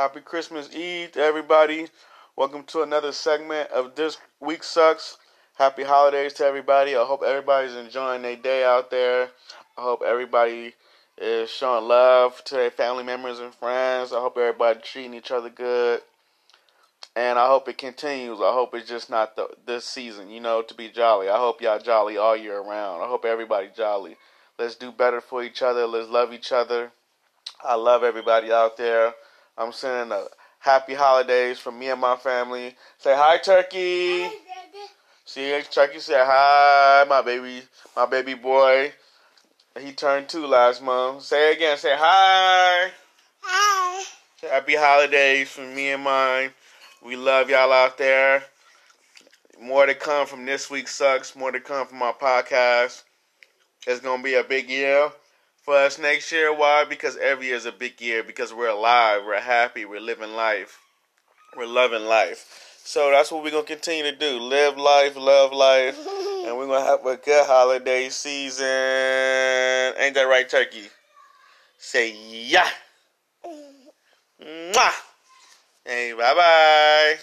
Happy Christmas Eve to everybody. Welcome to another segment of This Week Sucks. Happy holidays to everybody. I hope everybody's enjoying their day out there. I hope everybody is showing love to their family members and friends. I hope everybody treating each other good. And I hope it continues. I hope it's just not the, this season, you know, to be jolly. I hope y'all jolly all year round. I hope everybody jolly. Let's do better for each other. Let's love each other. I love everybody out there. I'm sending a happy holidays from me and my family. Say hi, Turkey. Hi, baby. See, Turkey said hi, my baby, my baby boy. He turned two last month. Say again. Say hi. Hi. Happy holidays from me and mine. We love y'all out there. More to come from this week sucks. More to come from our podcast. It's gonna be a big year for us next year. Why? Because every year is a big year. Because we're alive. We're happy. We're living life. We're loving life. So that's what we're gonna continue to do. Live life, love life, and we're gonna have a good holiday season. Ain't that right, Turkey? Say yeah. Mwah. Hey, bye bye.